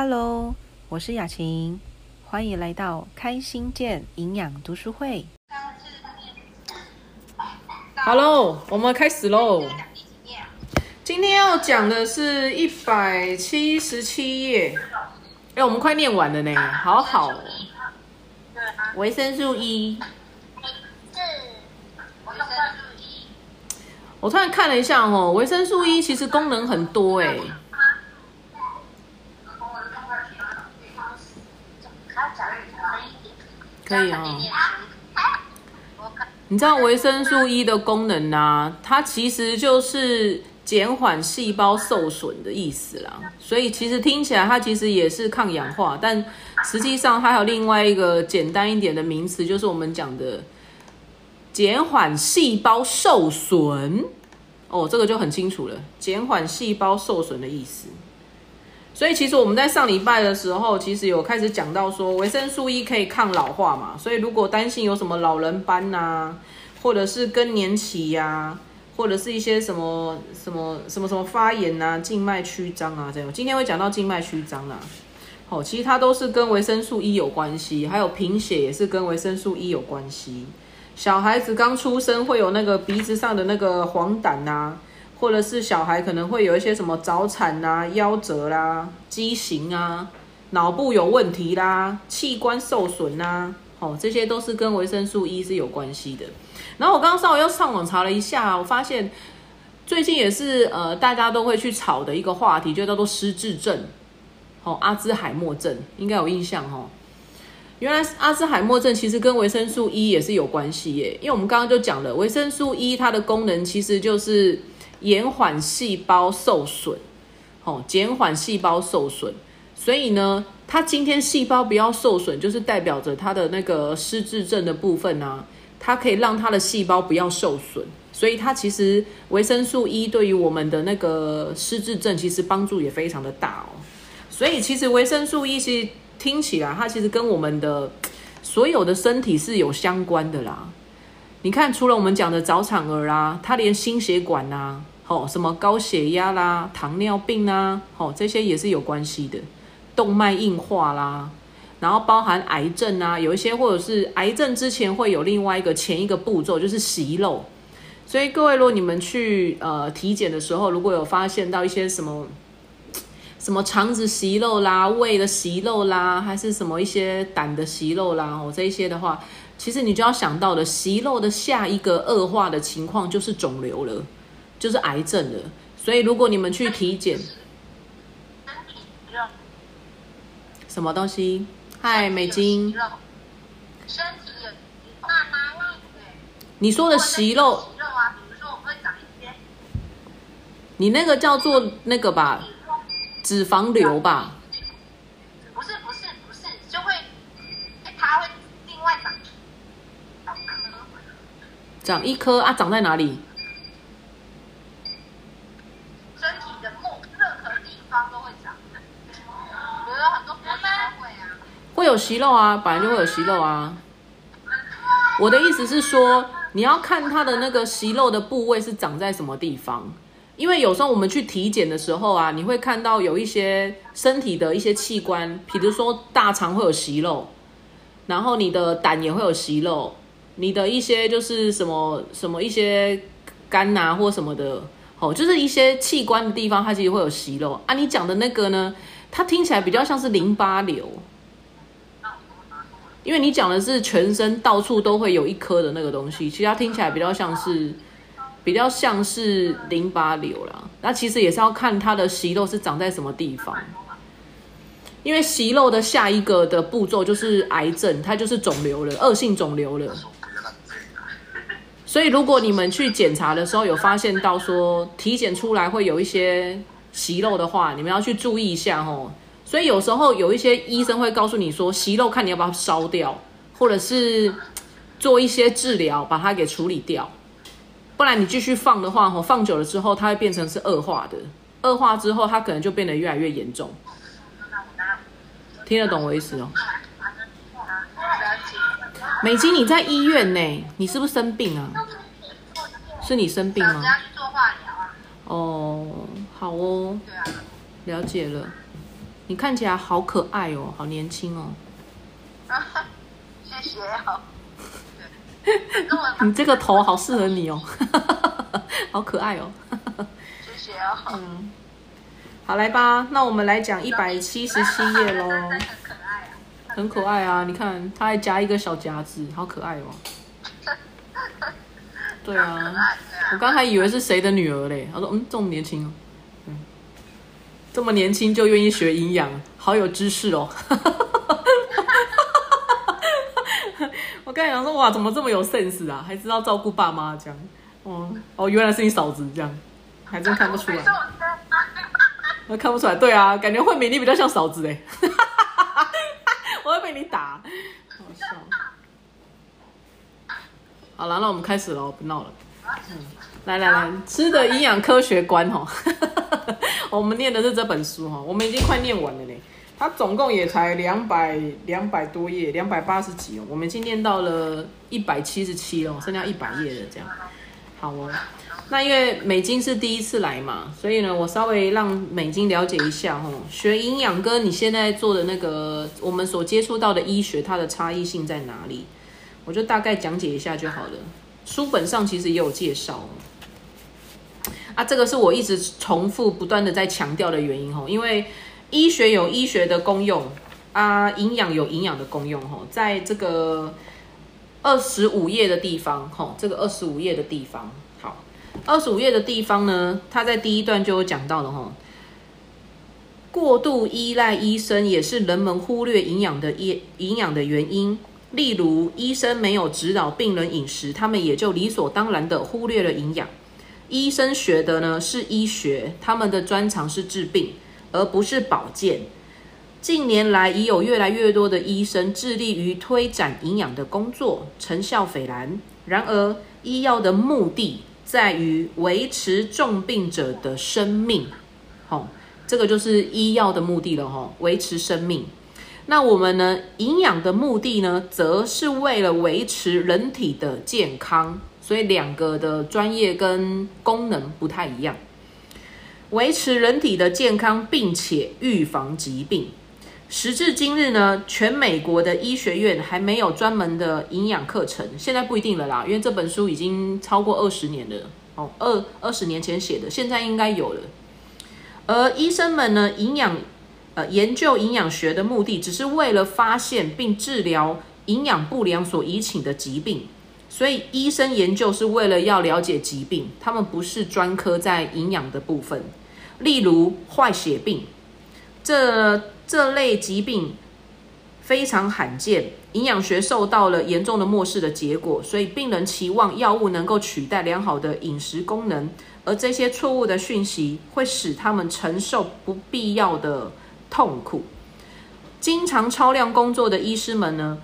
Hello，我是雅琴，欢迎来到开心健营养读书会。Hello，我们开始喽。今天要讲的是一百七十七页，哎，我们快念完了呢，好好哦。维生素 E，我突然看了一下哦，维生素 E 其实功能很多哎。可以哦。你知道维生素 E 的功能啊？它其实就是减缓细胞受损的意思啦。所以其实听起来它其实也是抗氧化，但实际上它还有另外一个简单一点的名词，就是我们讲的减缓细胞受损。哦，这个就很清楚了，减缓细胞受损的意思。所以其实我们在上礼拜的时候，其实有开始讲到说，维生素 E 可以抗老化嘛。所以如果担心有什么老人斑呐、或者是更年期呀、或者是一些什么什么什么什么发炎呐、静脉曲张啊这样，今天会讲到静脉曲张啊。哦，其实它都是跟维生素 E 有关系，还有贫血也是跟维生素 E 有关系。小孩子刚出生会有那个鼻子上的那个黄疸呐、或者是小孩可能会有一些什么早产啦、夭折啦、畸形啊、脑部有问题啦、器官受损啦，哦，这些都是跟维生素 E 是有关系的。然后我刚刚稍微又上网查了一下，我发现最近也是呃大家都会去炒的一个话题，就叫做失智症，哦，阿兹海默症，应该有印象哦。原来阿兹海默症其实跟维生素 E 也是有关系耶，因为我们刚刚就讲了，维生素 E 它的功能其实就是延缓细胞受损，哦，减缓细胞受损。所以呢，它今天细胞不要受损，就是代表着它的那个失智症的部分啊，它可以让它的细胞不要受损。所以它其实维生素 E 对于我们的那个失智症其实帮助也非常的大哦。所以其实维生素 E 其实听起来它其实跟我们的 所有的身体是有相关的啦。你看，除了我们讲的早产儿啊，它连心血管啊，哦，什么高血压啦、糖尿病啊，哦，这些也是有关系的。动脉硬化啦，然后包含癌症啊，有一些或者是癌症之前会有另外一个前一个步骤就是息肉。所以各位，如果你们去呃体检的时候，如果有发现到一些什么什么肠子息肉啦、胃的息肉啦，还是什么一些胆的息肉啦，哦这一些的话，其实你就要想到的息肉的下一个恶化的情况就是肿瘤了，就是癌症了。所以如果你们去体检，什么东西？嗨，美金，身体有妈妈那你说的息肉，息肉啊，比如说我们会长一些你那个叫做那个吧，脂肪瘤吧？不是不是不是，就会哎它会另外长长一颗啊，长在哪里？身体的某任何地方都会长。比如说很多国家都会啊，会有息肉啊，本来就会有息肉啊。我的意思是说，你要看它的那个息肉的部位是长在什么地方，因为有时候我们去体检的时候啊，你会看到有一些身体的一些器官，比如说大肠会有息肉，然后你的胆也会有息肉，你的一些就是什么什么一些肝呐、或什么的，哦，就是一些器官的地方，它其实会有息肉啊。你讲的那个呢，它听起来比较像是淋巴瘤。因为你讲的是全身到处都会有一颗的那个东西，其实它听起来比较像是比较像是淋巴瘤啦。那其实也是要看它的息肉是长在什么地方，因为息肉的下一个的步骤就是癌症，它就是肿瘤了，恶性肿瘤了。所以如果你们去检查的时候有发现到说体检出来会有一些息肉的话，你们要去注意一下哦。所以有时候有一些医生会告诉你说，息肉看你要不要烧掉，或者是做一些治疗把它给处理掉，不然你继续放的话，吼，放久了之后它会变成是恶化的，恶化之后它可能就变得越来越严重。听得懂我意思哦？美金，你在医院呢，你是不是生病啊？是你生病吗？哦，好哦，了解了。你看起来好可爱哦，好年轻哦。谢谢哦。你这个头好适合你哦，好可爱哦。谢谢哦。嗯，好来吧，那我们来讲一百七十七页喽。很可爱啊。很可爱啊！你看，它还夹一个小夹子，好可爱哦。对啊，我刚才以为是谁的女儿嘞。他说：“嗯，这么年轻哦，嗯，这么年轻就愿意学营养，好有知识哦。”我刚想说，哇，怎么这么有 sense 啊？还知道照顾爸妈这样。哦哦，原来是你嫂子这样，还真看不出来。我看不出来，对啊，感觉惠美你比较像嫂子哎。我会被你打，好笑。好了，那我们开始喽，不闹了。嗯，来来来，吃的营养科学观哈，我们念的是这本书哈，我们已经快念完了嘞。它总共也才两百两百多页，两百八十几哦。我们已经念到了一百七十七哦，剩下一百页了这样。好哦，那因为美金是第一次来嘛，所以呢，我稍微让美金了解一下哈，学营养跟你现在做的那个我们所接触到的医学，它的差异性在哪里？我就大概讲解一下就好了。书本上其实也有介绍啊，这个是我一直重复不断的在强调的原因哦，因为医学有医学的功用啊，营养有营养的功用哦，在这个。二十五页的地方，吼，这个二十五页的地方，好，二十五页的地方呢，它在第一段就有讲到了，吼，过度依赖医生也是人们忽略营养的营营养的原因。例如，医生没有指导病人饮食，他们也就理所当然的忽略了营养。医生学的呢是医学，他们的专长是治病，而不是保健。近年来，已有越来越多的医生致力于推展营养的工作，成效斐然。然而，医药的目的在于维持重病者的生命，吼，这个就是医药的目的了，吼，维持生命。那我们呢？营养的目的呢，则是为了维持人体的健康。所以，两个的专业跟功能不太一样。维持人体的健康，并且预防疾病。时至今日呢，全美国的医学院还没有专门的营养课程。现在不一定了啦，因为这本书已经超过二十年了。哦，二二十年前写的，现在应该有了。而医生们呢，营养呃研究营养学的目的，只是为了发现并治疗营养不良所引起的疾病。所以，医生研究是为了要了解疾病，他们不是专科在营养的部分。例如坏血病，这。这类疾病非常罕见，营养学受到了严重的漠视的结果，所以病人期望药物能够取代良好的饮食功能，而这些错误的讯息会使他们承受不必要的痛苦。经常超量工作的医师们呢，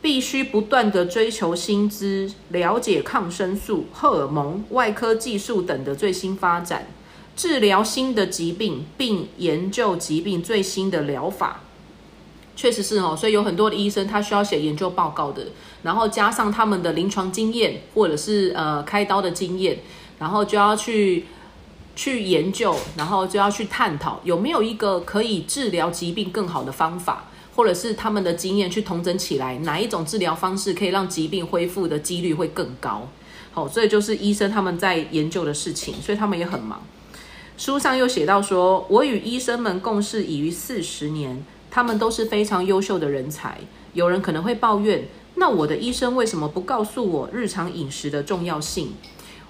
必须不断的追求新知，了解抗生素、荷尔蒙、外科技术等的最新发展。治疗新的疾病，并研究疾病最新的疗法，确实是哦。所以有很多的医生，他需要写研究报告的，然后加上他们的临床经验，或者是呃开刀的经验，然后就要去去研究，然后就要去探讨有没有一个可以治疗疾病更好的方法，或者是他们的经验去统整起来，哪一种治疗方式可以让疾病恢复的几率会更高。好，所以就是医生他们在研究的事情，所以他们也很忙。书上又写到说，我与医生们共事已逾四十年，他们都是非常优秀的人才。有人可能会抱怨，那我的医生为什么不告诉我日常饮食的重要性？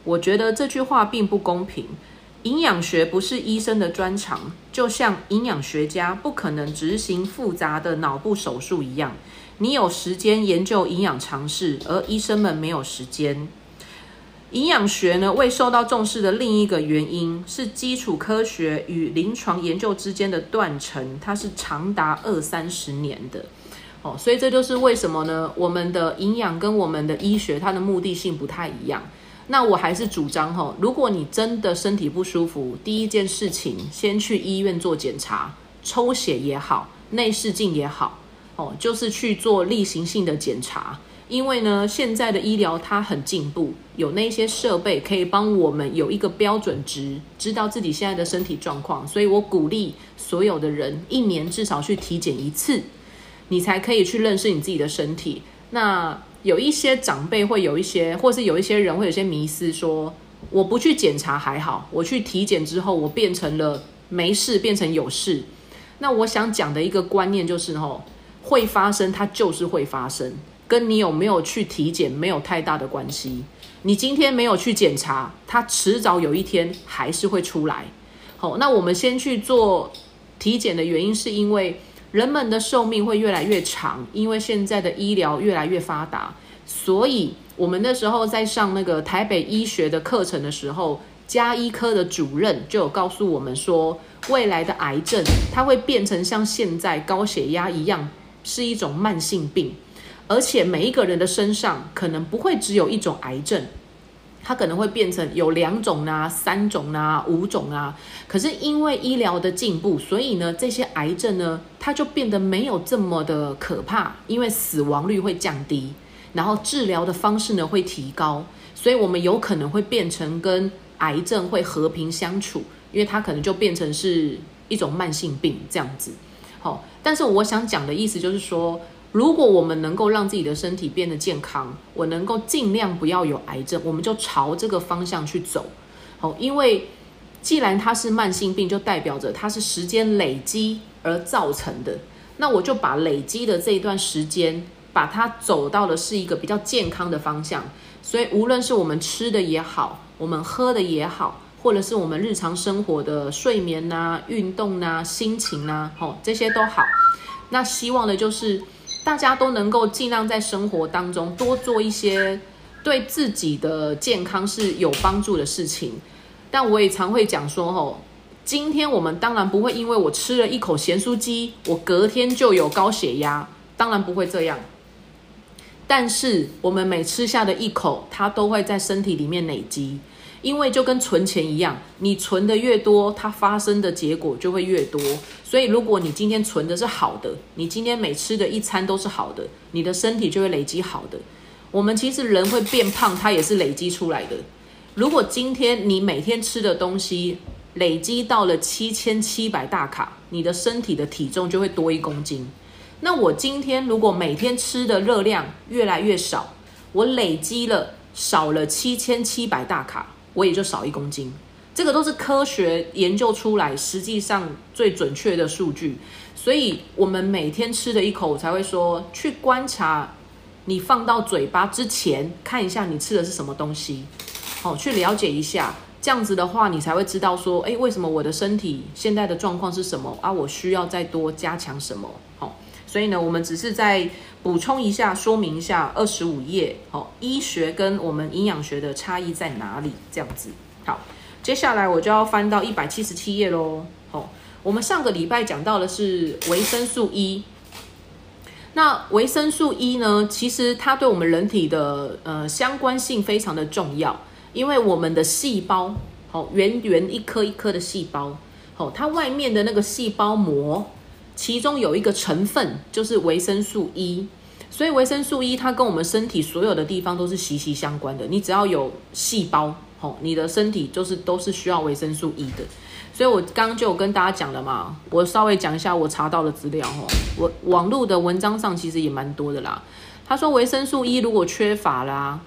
我觉得这句话并不公平。营养学不是医生的专长，就像营养学家不可能执行复杂的脑部手术一样。你有时间研究营养常识，而医生们没有时间。营养学呢未受到重视的另一个原因是基础科学与临床研究之间的断层，它是长达二三十年的。哦，所以这就是为什么呢？我们的营养跟我们的医学它的目的性不太一样。那我还是主张哈，如果你真的身体不舒服，第一件事情先去医院做检查，抽血也好，内视镜也好，哦，就是去做例行性的检查。因为呢，现在的医疗它很进步，有那些设备可以帮我们有一个标准值，知道自己现在的身体状况。所以我鼓励所有的人一年至少去体检一次，你才可以去认识你自己的身体。那有一些长辈会有一些，或是有一些人会有些迷思，说我不去检查还好，我去体检之后，我变成了没事，变成有事。那我想讲的一个观念就是，吼，会发生，它就是会发生。跟你有没有去体检没有太大的关系。你今天没有去检查，它迟早有一天还是会出来。好，那我们先去做体检的原因，是因为人们的寿命会越来越长，因为现在的医疗越来越发达。所以我们那时候在上那个台北医学的课程的时候，加医科的主任就有告诉我们说，未来的癌症它会变成像现在高血压一样，是一种慢性病。而且每一个人的身上可能不会只有一种癌症，它可能会变成有两种啊、三种啊、五种啊。可是因为医疗的进步，所以呢，这些癌症呢，它就变得没有这么的可怕，因为死亡率会降低，然后治疗的方式呢会提高，所以我们有可能会变成跟癌症会和平相处，因为它可能就变成是一种慢性病这样子。好，但是我想讲的意思就是说。如果我们能够让自己的身体变得健康，我能够尽量不要有癌症，我们就朝这个方向去走。好，因为既然它是慢性病，就代表着它是时间累积而造成的。那我就把累积的这一段时间，把它走到的是一个比较健康的方向。所以，无论是我们吃的也好，我们喝的也好，或者是我们日常生活的睡眠呐、运动呐、心情呐，好，这些都好。那希望的就是。大家都能够尽量在生活当中多做一些对自己的健康是有帮助的事情，但我也常会讲说，吼，今天我们当然不会因为我吃了一口咸酥鸡，我隔天就有高血压，当然不会这样。但是我们每吃下的一口，它都会在身体里面累积。因为就跟存钱一样，你存的越多，它发生的结果就会越多。所以，如果你今天存的是好的，你今天每吃的一餐都是好的，你的身体就会累积好的。我们其实人会变胖，它也是累积出来的。如果今天你每天吃的东西累积到了七千七百大卡，你的身体的体重就会多一公斤。那我今天如果每天吃的热量越来越少，我累积了少了七千七百大卡。我也就少一公斤，这个都是科学研究出来，实际上最准确的数据。所以，我们每天吃的一口，才会说去观察你放到嘴巴之前，看一下你吃的是什么东西，好，去了解一下。这样子的话，你才会知道说，诶，为什么我的身体现在的状况是什么啊？我需要再多加强什么？好，所以呢，我们只是在补充一下，说明一下二十五页，好，医学跟我们营养学的差异在哪里？这样子，好，接下来我就要翻到一百七十七页喽。好，我们上个礼拜讲到的是维生素 E。那维生素 E 呢，其实它对我们人体的呃相关性非常的重要。因为我们的细胞，好圆圆一颗一颗的细胞，好它外面的那个细胞膜，其中有一个成分就是维生素 E，所以维生素 E 它跟我们身体所有的地方都是息息相关的。你只要有细胞，吼你的身体就是都是需要维生素 E 的。所以我刚刚就有跟大家讲了嘛，我稍微讲一下我查到的资料吼，我网络的文章上其实也蛮多的啦。他说维生素 E 如果缺乏啦，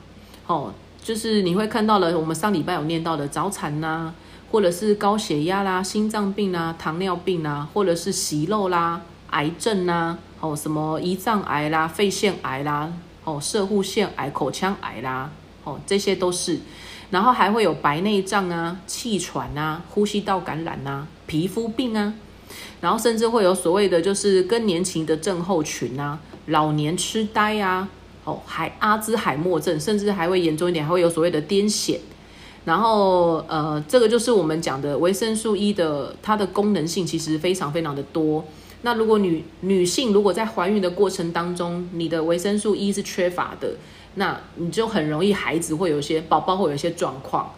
哦。就是你会看到了，我们上礼拜有念到的早产呐，或者是高血压啦、心脏病啊、糖尿病啊，或者是息肉啦、癌症呐，哦，什么胰脏癌啦、肺腺癌啦，哦，射护腺癌、口腔癌啦，哦，这些都是。然后还会有白内障啊、气喘啊、呼吸道感染啊、皮肤病啊，然后甚至会有所谓的就是更年期的症候群啊、老年痴呆啊。哦，海阿兹海默症，甚至还会严重一点，还会有所谓的癫痫。然后，呃，这个就是我们讲的维生素 E 的，它的功能性其实非常非常的多。那如果女女性如果在怀孕的过程当中，你的维生素 E 是缺乏的，那你就很容易孩子会有一些宝宝会有一些状况。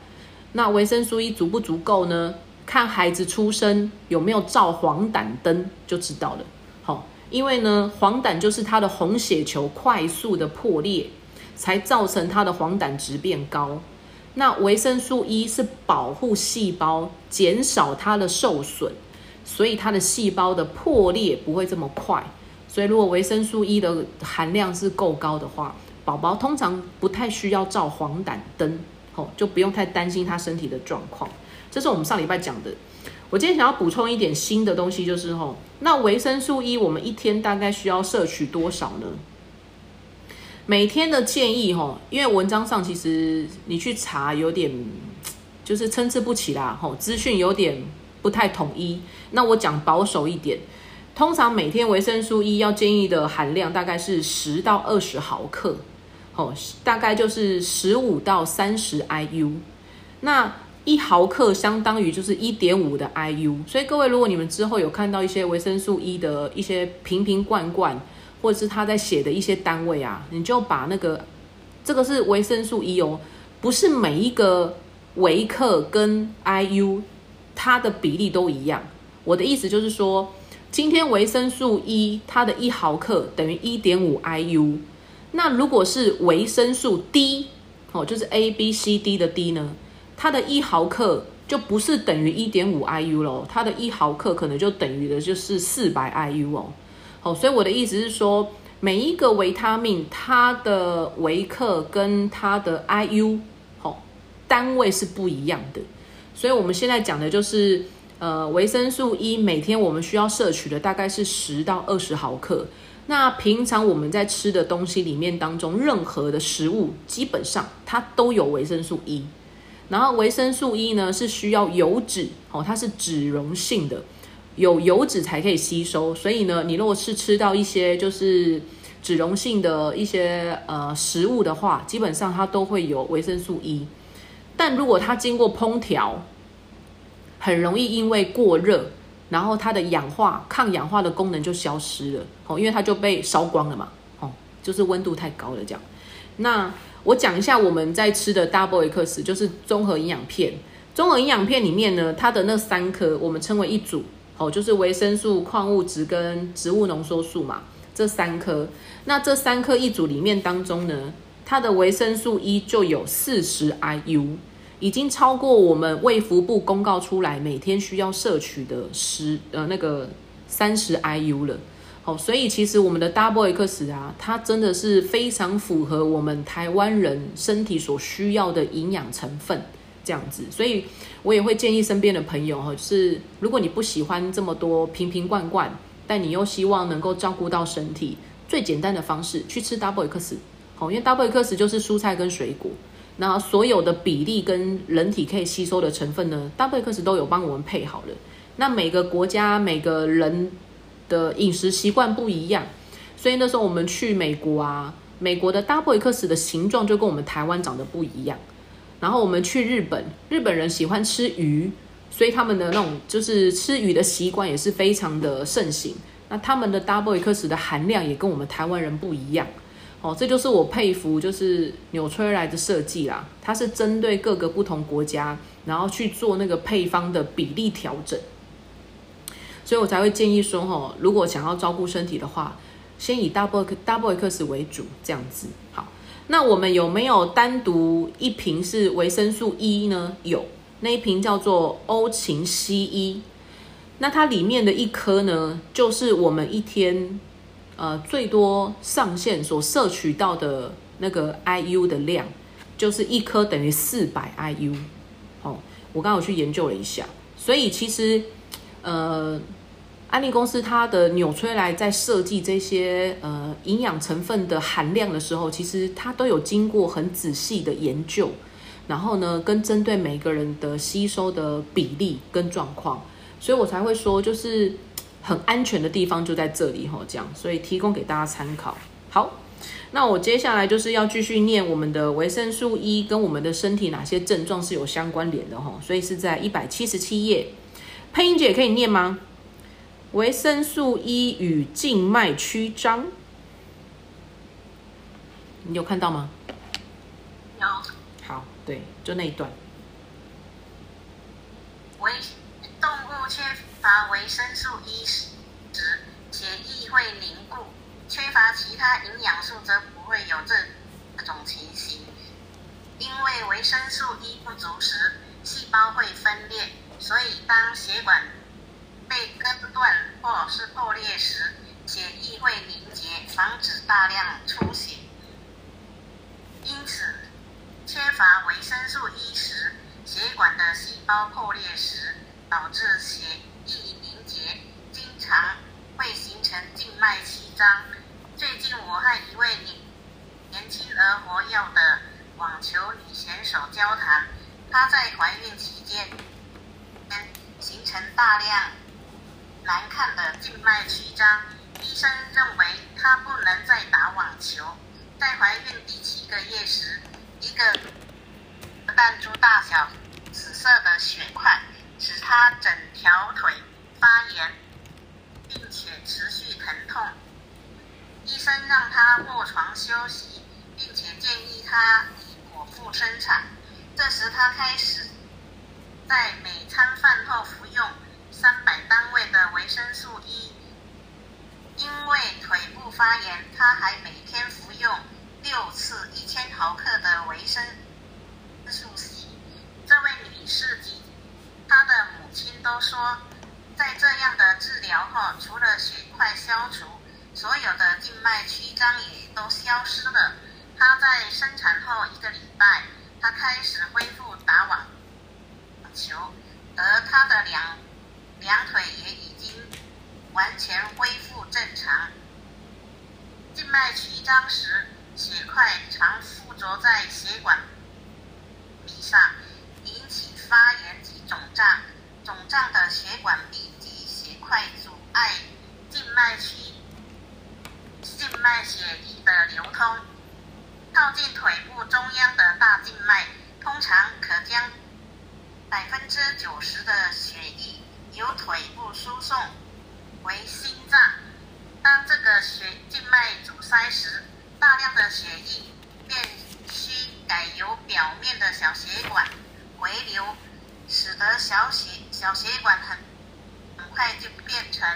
那维生素 E 足不足够呢？看孩子出生有没有照黄疸灯就知道了。好。因为呢，黄疸就是它的红血球快速的破裂，才造成它的黄疸值变高。那维生素 E 是保护细胞，减少它的受损，所以它的细胞的破裂不会这么快。所以如果维生素 E 的含量是够高的话，宝宝通常不太需要照黄疸灯，吼，就不用太担心他身体的状况。这是我们上礼拜讲的。我今天想要补充一点新的东西，就是吼，那维生素 E 我们一天大概需要摄取多少呢？每天的建议吼，因为文章上其实你去查有点 就是参差不齐啦，吼，资讯有点不太统一。那我讲保守一点，通常每天维生素 E 要建议的含量大概是十到二十毫克，吼，大概就是十五到三十 IU。那一毫克相当于就是一点五的 IU，所以各位如果你们之后有看到一些维生素 E 的一些瓶瓶罐罐。或者是他在写的一些单位啊，你就把那个这个是维生素 E 哦，不是每一个维克跟 IU 它的比例都一样。我的意思就是说，今天维生素 E 它的一毫克等于一点五 IU，那如果是维生素 D 哦，就是 A B C D 的 D 呢，它的一毫克就不是等于一点五 IU 喽，它的一毫克可能就等于的就是四百 IU 哦。哦，所以我的意思是说，每一个维他命它的维克跟它的 IU，哦，单位是不一样的。所以我们现在讲的就是，呃，维生素 E 每天我们需要摄取的大概是十到二十毫克。那平常我们在吃的东西里面当中，任何的食物基本上它都有维生素 E。然后维生素 E 呢是需要油脂，哦，它是脂溶性的。有油脂才可以吸收，所以呢，你如果是吃到一些就是脂溶性的一些呃食物的话，基本上它都会有维生素 E。但如果它经过烹调，很容易因为过热，然后它的氧化抗氧化的功能就消失了哦，因为它就被烧光了嘛哦，就是温度太高了这样。那我讲一下我们在吃的 Double X，就是综合营养片。综合营养片里面呢，它的那三颗我们称为一组。哦，就是维生素、矿物质跟植物浓缩素嘛，这三颗。那这三颗一组里面当中呢，它的维生素 E 就有四十 IU，已经超过我们卫福部公告出来每天需要摄取的十呃那个三十 IU 了。好，所以其实我们的 Double X 啊，它真的是非常符合我们台湾人身体所需要的营养成分。这样子，所以我也会建议身边的朋友哈，就是如果你不喜欢这么多瓶瓶罐罐，但你又希望能够照顾到身体，最简单的方式去吃 Double X，好，因为 Double X 就是蔬菜跟水果，那所有的比例跟人体可以吸收的成分呢，Double X 都有帮我们配好了。那每个国家每个人的饮食习惯不一样，所以那时候我们去美国啊，美国的 Double X 的形状就跟我们台湾长得不一样。然后我们去日本，日本人喜欢吃鱼，所以他们的那种就是吃鱼的习惯也是非常的盛行。那他们的 Double X 的含量也跟我们台湾人不一样。哦，这就是我佩服，就是纽崔莱的设计啦。它是针对各个不同国家，然后去做那个配方的比例调整。所以我才会建议说，哦，如果想要照顾身体的话，先以 Double Double X 为主，这样子好。那我们有没有单独一瓶是维生素 E 呢？有，那一瓶叫做欧芹西 E。那它里面的一颗呢，就是我们一天呃最多上限所摄取到的那个 IU 的量，就是一颗等于四百 IU。哦，我刚刚有去研究了一下，所以其实呃。安利公司它的纽崔莱在设计这些呃营养成分的含量的时候，其实它都有经过很仔细的研究，然后呢，跟针对每个人的吸收的比例跟状况，所以我才会说，就是很安全的地方就在这里吼，这样，所以提供给大家参考。好，那我接下来就是要继续念我们的维生素 E 跟我们的身体哪些症状是有相关联的哈，所以是在一百七十七页，配音姐可以念吗？维生素 E 与静脉曲张，你有看到吗？有。好，对，就那一段。维动物缺乏维生素 E 时，血液会凝固；缺乏其他营养素则不会有这种情形。因为维生素 E 不足时，细胞会分裂，所以当血管被割断或是破裂时，血液会凝结，防止大量出血。因此，缺乏维生素 E 时，血管的细胞破裂时，导致血液凝结，经常会形成静脉曲张。最近我和一位年年轻而活跃的网球女选手交谈，她在怀孕期间形成大量难看的静脉曲张，医生认为她不能再打网球。在怀孕第七个月时，一个弹珠大小紫色的血块使她整条腿发炎，并且持续疼痛。医生让她卧床休息，并且建议她以果腹生产。这时，她开始在每餐饭后服用三百单位的维生素 E。因为腿部发炎，她还每天服用六次一千毫克的维生素 C。这位女士及她的母亲都说，在这样的治疗后，除了血块消除，所有的静脉曲张也都消失了。她在生产后一个礼拜，她开始恢复打网球，而她的两两腿也已经完全恢复正常。静脉曲张时，血块常附着在血管壁上，引起发炎及肿胀。肿胀的血管壁及血块阻碍静脉曲静脉血液的流通。靠近腿部中央的大静脉，通常可将百分之九十的血液由腿部输送为心脏。当这个血静脉阻塞时，大量的血液便需改由表面的小血管回流，使得小血小血管很很快就变成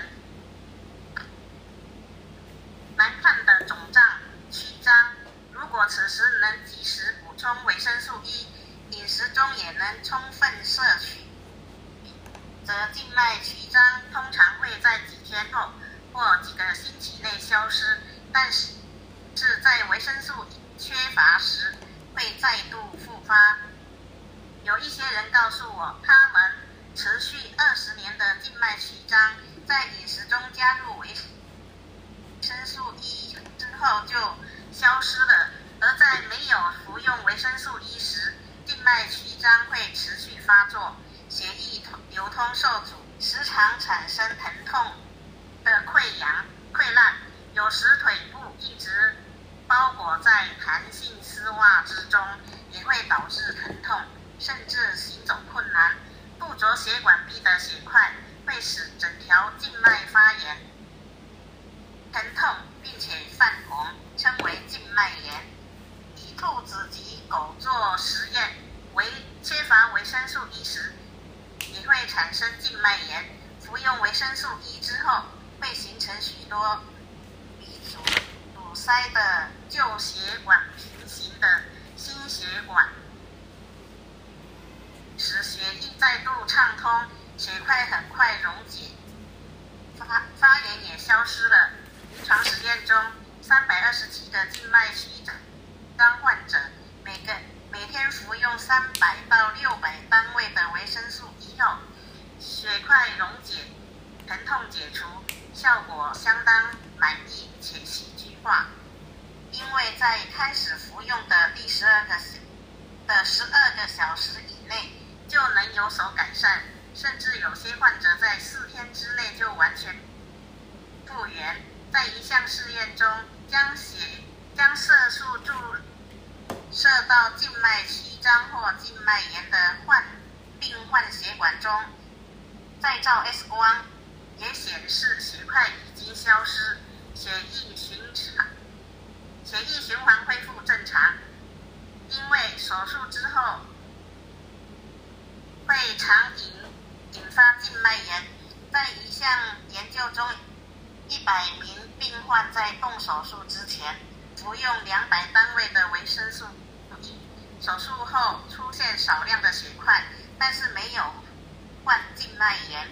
难看的肿胀曲张。如果此时能及时补充维生素 E，饮食中也能充分摄取，则静脉曲张通常会在几天后或几个星期内消失，但是是在维生素缺乏时会再度复发。有一些人告诉我，他们持续二十年的静脉曲张，在饮食中加入维生素 E 之后就消失了，而在没有服用维生素 E 时，静脉曲张会持续发作，血液流通受阻，时常产生疼痛的溃疡、溃烂，有时腿部一直包裹在弹性丝袜之中，也会导致疼痛，甚至行走困难。附着血管壁的血块会使整条静脉发炎、疼痛，并且泛红，称为静脉炎。以兔子及狗做实验，维缺乏维生素 E 时，也会产生静脉炎。服用维生素 E 之后，会形成许多鼻阻堵塞的旧血管平行的新血管，使血液再度畅通，血块很快溶解，发发炎也消失了。临床实验中，三百二十七个静脉曲张患者每个每天服用三百到六百单位的维生素 E 后，血块溶解，疼痛解除，效果相当满意且戏剧化。因为在开始服用的第十二个的十二个小时以内就能有所改善，甚至有些患者在四天之内就完全复原。在一项试验中，将血将色素注入射到静脉曲张或静脉炎的患病患血管中，再照 X 光，也显示血块已经消失，血液循常，血液循环恢复正常。因为手术之后会常引引发静脉炎，在一项研究中一百名病患在动手术之前服用两百单位的维生素手术后出现少量的血块，但是没有患静脉炎。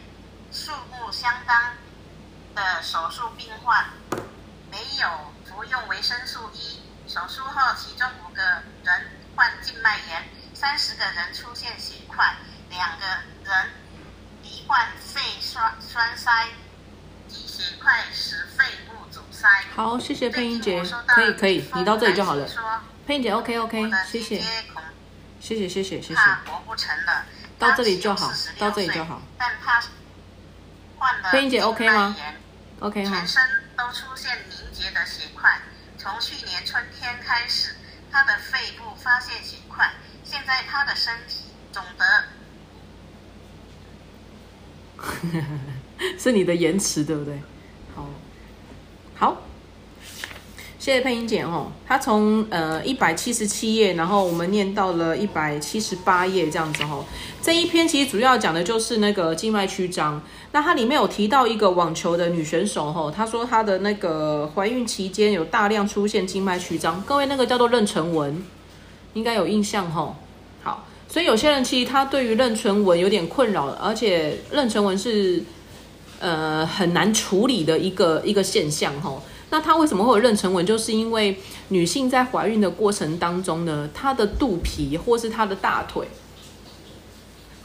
数目相当的手术病患没有服用维生素 E，手术后其中五个人患静脉炎，三十个人出现血块，两个人罹患肺栓栓塞。及血块使肺部阻塞。好，谢谢配音姐可以可以你到这里就好了来信。说配音姐，OK OK，谢谢谢谢谢谢谢谢。活不成了。到这里就好她只有46到这里就好岁但他患了配音姐 OK 吗 OK 哈全，身都出现凝结的血块。从去年春天开始，他的肺部发现血块，现在他的身体肿得 是你的延迟对不对？好，好，谢谢配音姐哦。她从呃一百七十七页，然后我们念到了一百七十八页这样子哦。这一篇其实主要讲的就是那个静脉曲张。那它里面有提到一个网球的女选手哈，她说她的那个怀孕期间有大量出现静脉曲张，各位那个叫做妊娠纹，应该有印象哈。好，所以有些人其实他对于妊娠纹有点困扰，而且妊娠纹是呃很难处理的一个一个现象哈。那她为什么会有妊娠纹？就是因为女性在怀孕的过程当中呢，她的肚皮或是她的大腿，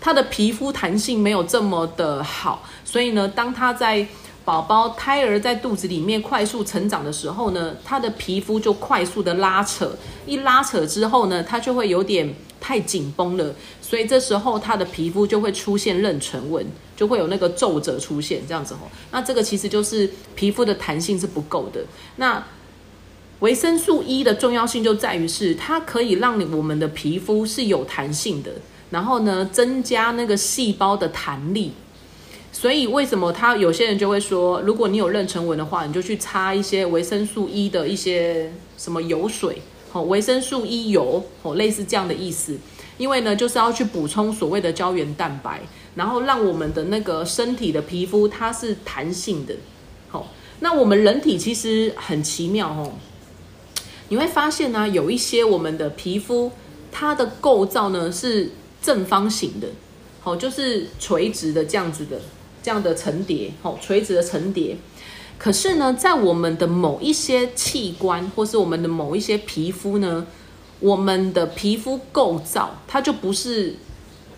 她的皮肤弹性没有这么的好，所以呢，当她在宝宝胎儿在肚子里面快速成长的时候呢，他的皮肤就快速的拉扯，一拉扯之后呢，它就会有点太紧绷了，所以这时候他的皮肤就会出现妊娠纹，就会有那个皱褶出现，这样子吼。那这个其实就是皮肤的弹性是不够的。那维生素 E 的重要性就在于是它可以让我们的皮肤是有弹性的，然后呢增加那个细胞的弹力。所以为什么他有些人就会说，如果你有妊娠纹的话，你就去擦一些维生素 E 的一些什么油水，哦，维生素 E 油，哦，类似这样的意思。因为呢，就是要去补充所谓的胶原蛋白，然后让我们的那个身体的皮肤它是弹性的。好，那我们人体其实很奇妙哦，你会发现呢、有一些我们的皮肤它的构造呢是正方形的，好，就是垂直的这样子的这样的层叠，好，垂直的层叠。可是呢，在我们的某一些器官或是我们的某一些皮肤呢，我们的皮肤构造它就不是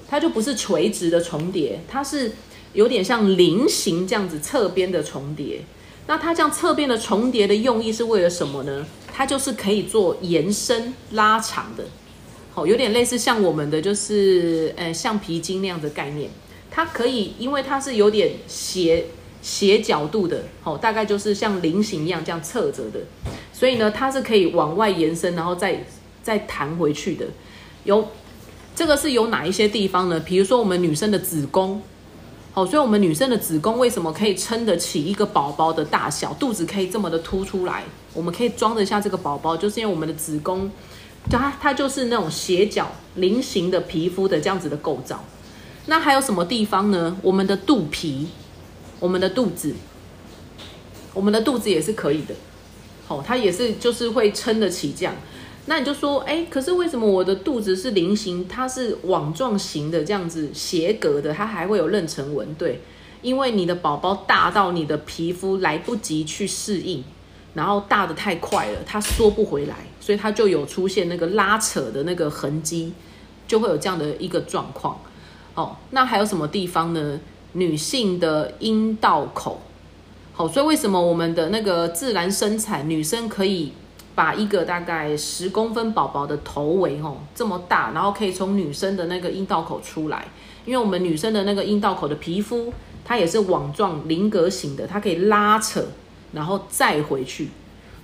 它就不是垂直的重叠，它是有点像菱形这样子侧边的重叠。那它这样侧边的重叠的用意是为了什么呢？它就是可以做延伸拉长的，好，有点类似像我们的就是呃橡皮筋那样的概念。它可以，因为它是有点斜斜角度的，好，大概就是像菱形一样这样侧着的，所以呢，它是可以往外延伸，然后再再弹回去的。有这个是有哪一些地方呢？比如说我们女生的子宫，好，所以我们女生的子宫为什么可以撑得起一个宝宝的大小，肚子可以这么的凸出来，我们可以装得下这个宝宝，就是因为我们的子宫，它它就是那种斜角菱形的皮肤的这样子的构造。那还有什么地方呢？我们的肚皮，我们的肚子，我们的肚子也是可以的，好、它也是就是会撑得起这样。那你就说，哎，可是为什么我的肚子是菱形，它是网状型的这样子斜格的，它还会有妊娠纹？对，因为你的宝宝大到你的皮肤来不及去适应，然后大的太快了，它缩不回来，所以它就有出现那个拉扯的那个痕迹，就会有这样的一个状况。哦，那还有什么地方呢？女性的阴道口，好，所以为什么我们的那个自然生产，女生可以把一个大概十公分宝宝的头围哦这么大，然后可以从女生的那个阴道口出来，因为我们女生的那个阴道口的皮肤，它也是网状菱格型的，它可以拉扯，然后再回去。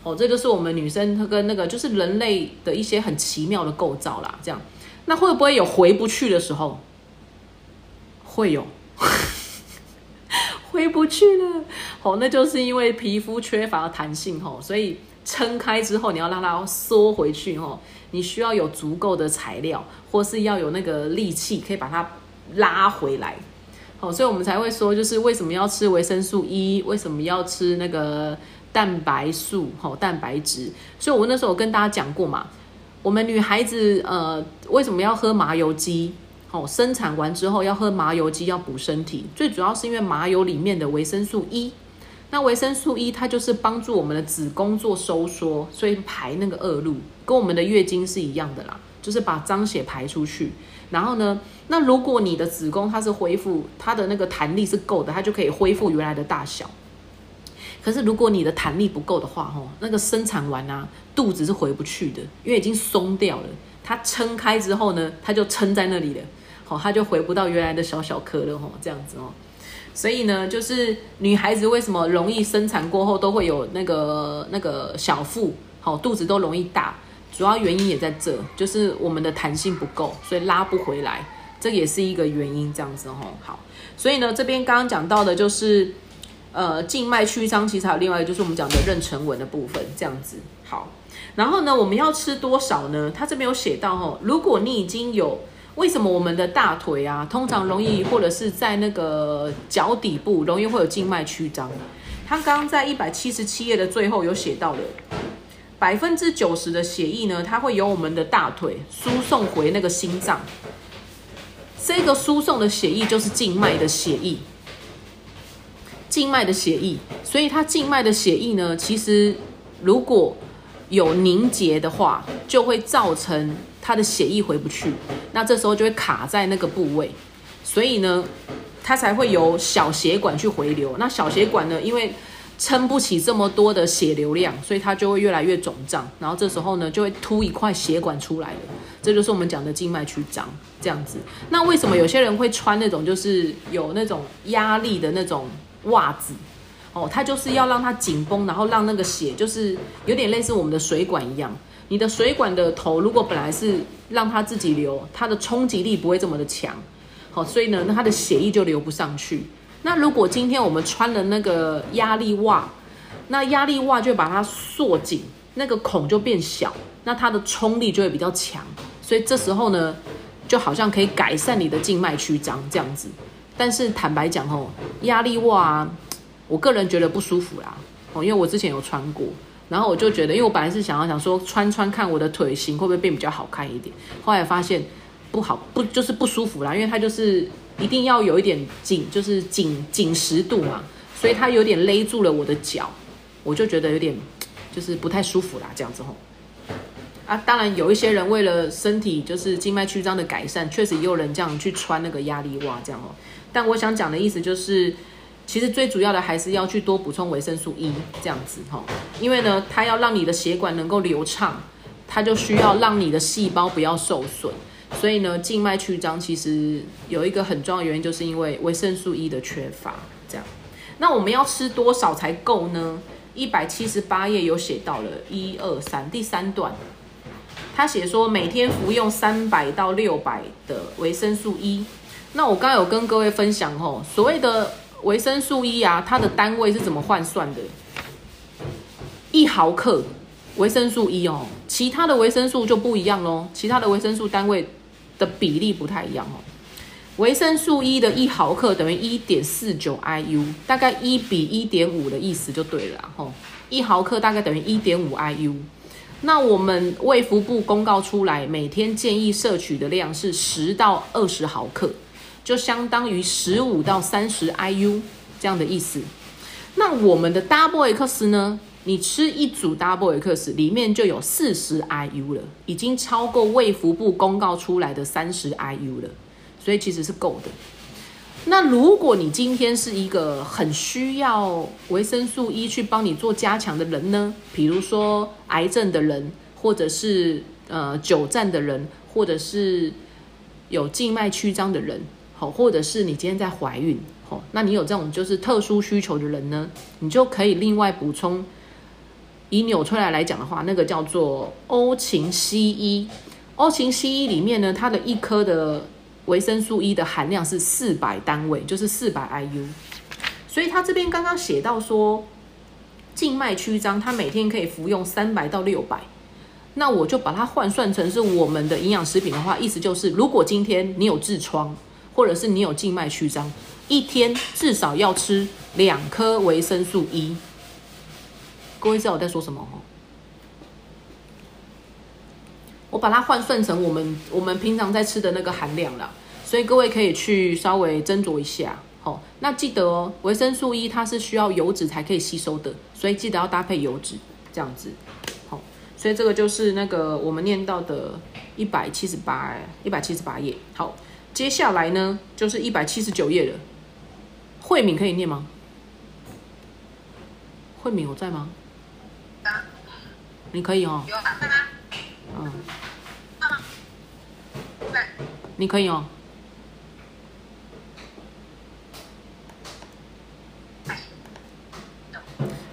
哦，这就是我们女生她跟那个就是人类的一些很奇妙的构造啦。这样，那会不会有回不去的时候？会有，回不去了。哦，那就是因为皮肤缺乏弹性哦，所以撑开之后，你要让它缩回去哦。你需要有足够的材料，或是要有那个力气，可以把它拉回来。哦，所以我们才会说，就是为什么要吃维生素 E，为什么要吃那个蛋白素，哦蛋白质。所以我那时候跟大家讲过嘛，我们女孩子呃为什么要喝麻油鸡？好，生产完之后要喝麻油鸡，要补身体，最主要是因为麻油里面的维生素 E。那维生素 E 它就是帮助我们的子宫做收缩，所以排那个恶露，跟我们的月经是一样的啦，就是把脏血排出去。然后呢，那如果你的子宫它是恢复它的那个弹力是够的，它就可以恢复原来的大小。可是如果你的弹力不够的话，吼，那个生产完啊，肚子是回不去的，因为已经松掉了。它撑开之后呢，它就撑在那里了，好，它就回不到原来的小小颗了，吼，这样子哦。所以呢，就是女孩子为什么容易生产过后都会有那个那个小腹，好，肚子都容易大。主要原因也在这，就是我们的弹性不够，所以拉不回来，这也是一个原因。这样子吼，好，所以呢，这边刚刚讲到的就是，呃，静脉曲张，其实还有另外一个就是我们讲的妊娠纹的部分，这样子。好，然后呢，我们要吃多少呢？它这边有写到哦，如果你已经有，为什么我们的大腿啊，通常容易或者是在那个脚底部容易会有静脉曲张？他刚刚在一百七十七页的最后有写到的。百分之九十的血液呢，它会由我们的大腿输送回那个心脏。这个输送的血液就是静脉的血液，静脉的血液。所以它静脉的血液呢，其实如果有凝结的话，就会造成它的血液回不去。那这时候就会卡在那个部位，所以呢，它才会由小血管去回流。那小血管呢，因为撑不起这么多的血流量，所以它就会越来越肿胀，然后这时候呢就会凸一块血管出来了，这就是我们讲的静脉曲张这样子。那为什么有些人会穿那种就是有那种压力的那种袜子？哦，它就是要让它紧绷，然后让那个血就是有点类似我们的水管一样。你的水管的头如果本来是让它自己流，它的冲击力不会这么的强，好，所以呢，那它的血液就流不上去。那如果今天我们穿了那个压力袜，那压力袜就把它缩紧，那个孔就变小，那它的冲力就会比较强，所以这时候呢，就好像可以改善你的静脉曲张这样子。但是坦白讲哦，压力袜，啊我个人觉得不舒服啦，哦，因为我之前有穿过，然后我就觉得，因为我本来是想要想说穿穿看我的腿型会不会变比较好看一点，后来发现不好，不就是不舒服啦，因为它就是。一定要有一点紧，就是紧紧实度嘛，所以它有点勒住了我的脚，我就觉得有点就是不太舒服啦，这样子吼。啊，当然有一些人为了身体就是静脉曲张的改善，确实也有人这样去穿那个压力袜这样哦。但我想讲的意思就是，其实最主要的还是要去多补充维生素 E 这样子哈，因为呢，它要让你的血管能够流畅，它就需要让你的细胞不要受损。所以呢，静脉曲张其实有一个很重要的原因，就是因为维生素 E 的缺乏。这样，那我们要吃多少才够呢？一百七十八页有写到了，一二三，第三段，他写说每天服用三百到六百的维生素 E。那我刚刚有跟各位分享吼，所谓的维生素 E 啊，它的单位是怎么换算的？一毫克维生素 E 哦，其他的维生素就不一样喽，其他的维生素单位。的比例不太一样哦，维生素 E 的一毫克等于一点四九 IU，大概一比一点五的意思就对了吼，一毫克大概等于一点五 IU。那我们卫福部公告出来，每天建议摄取的量是十到二十毫克，就相当于十五到三十 IU 这样的意思。那我们的 Double X 呢？你吃一组 Double X 里面就有四十 IU 了，已经超过卫福部公告出来的三十 IU 了，所以其实是够的。那如果你今天是一个很需要维生素 E 去帮你做加强的人呢？比如说癌症的人，或者是呃久站的人，或者是有静脉曲张的人，好，或者是你今天在怀孕，好，那你有这种就是特殊需求的人呢，你就可以另外补充。以纽崔莱来讲的话，那个叫做欧芹西医。欧芹西医里面呢，它的一颗的维生素 E 的含量是四百单位，就是四百 IU。所以它这边刚刚写到说，静脉曲张，它每天可以服用三百到六百。那我就把它换算成是我们的营养食品的话，意思就是，如果今天你有痔疮，或者是你有静脉曲张，一天至少要吃两颗维生素 E。各位知道我在说什么？我把它换算成我们我们平常在吃的那个含量啦，所以各位可以去稍微斟酌一下。好，那记得哦，维生素 E 它是需要油脂才可以吸收的，所以记得要搭配油脂这样子。好，所以这个就是那个我们念到的一百七十八一百七十八页。好，接下来呢就是一百七十九页了。慧敏可以念吗？慧敏有在吗？你可以哦。有啊，嗯，对，你可以哦。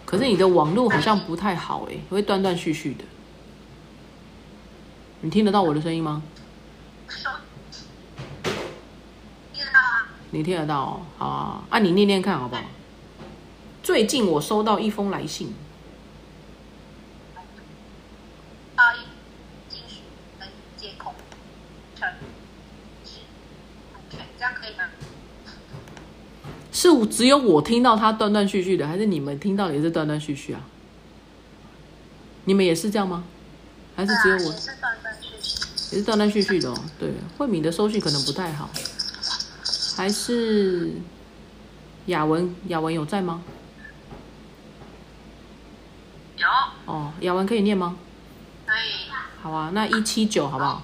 可是你的网络好像不太好哎，会断断续续的。你听得到我的声音吗？你听得到哦？好啊，啊，你念念看好不好？最近我收到一封来信，到一金属跟接孔成直，OK，这样可以吗？是只有我听到它断断续续的，还是你们听到也是断断续续啊？你们也是这样吗？还是只有我也是断断续续。也是断断续续的哦？对，慧敏的收讯可能不太好，还是雅文？雅文有在吗？有，哦，雅文可以念吗？可以好啊，那一七九好不好？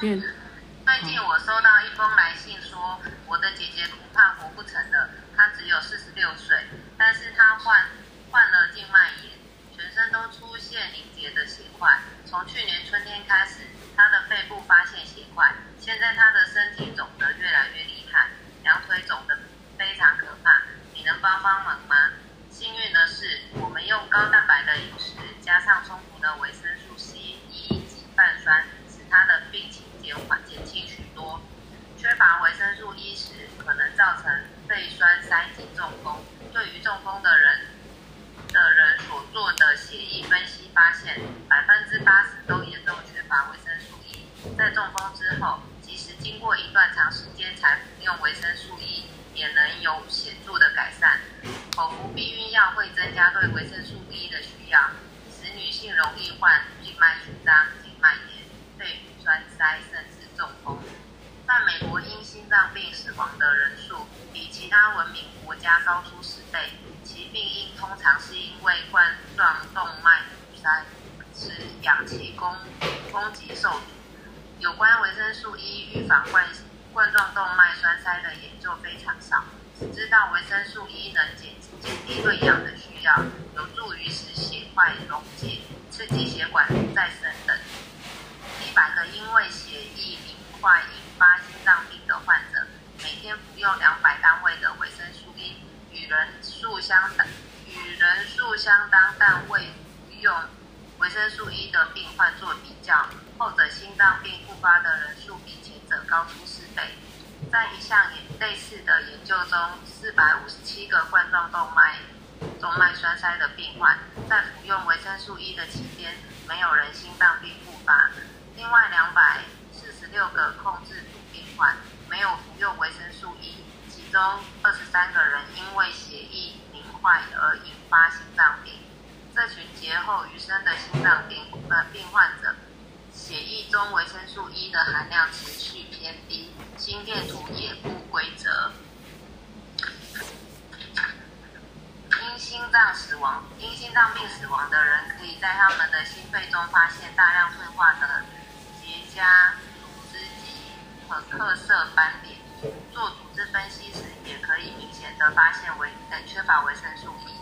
因为最近我收到一封来信说，我的姐姐恐怕活不成了。她只有四十六岁，但是她患患了静脉炎，全身都出现凝结的血块。从去年春天开始，她的肺部发现血块，现在她的身体肿得越来越厉害，两腿肿得非常可怕。你能帮帮忙吗？幸运的是，我们用高蛋白的饮食，加上充足的维生素 C、E 及泛酸，使他的病情减缓减轻许多。缺乏维生素 E 时，可能造成肺栓塞及中风。对于中风的人的人所做的血液分析发现，百分之八十都严重缺乏维生素 E。在中风之后，即使经过一段长时间才服用维生素 E，也能有显著的改善。口服避孕药会增加对维生素 E 的需要，使女性容易患静脉曲张、静脉炎、肺栓塞，甚至中风。在美国因心脏病死亡的人数比其他文明国家高出十倍，其病因通常是因为冠状动脉堵塞，使氧气供供给受阻。有关维生素 E 预防冠冠状动脉栓塞的研究非常少，只知道维生素 E 能减减低对氧的有助于使血块溶解，刺激血管再生等。一百个因为血液凝块引发心脏病的患者，每天服用两百单位的维生素 E，与人数相当，与人数相当但未服用维生素 E 的病患做比较，后者心脏病复发的人数比前者高出四倍。在一项也类似的研究中，四百五十七个冠状动脉动脉栓塞的病患，在服用维生素 E 的期间，没有人心脏病复发。另外两百四十六个控制组病患没有服用维生素 E，其中二十三个人因为血液凝块而引发心脏病。这群劫后余生的心脏病呃病患者，血液中维生素 E 的含量持续偏低，心电图也不规则。心脏死亡、因心脏病死亡的人，可以在他们的心肺中发现大量退化的结痂组织及和褐色斑点。做组织分析时，也可以明显的发现维呃缺乏维生素 E。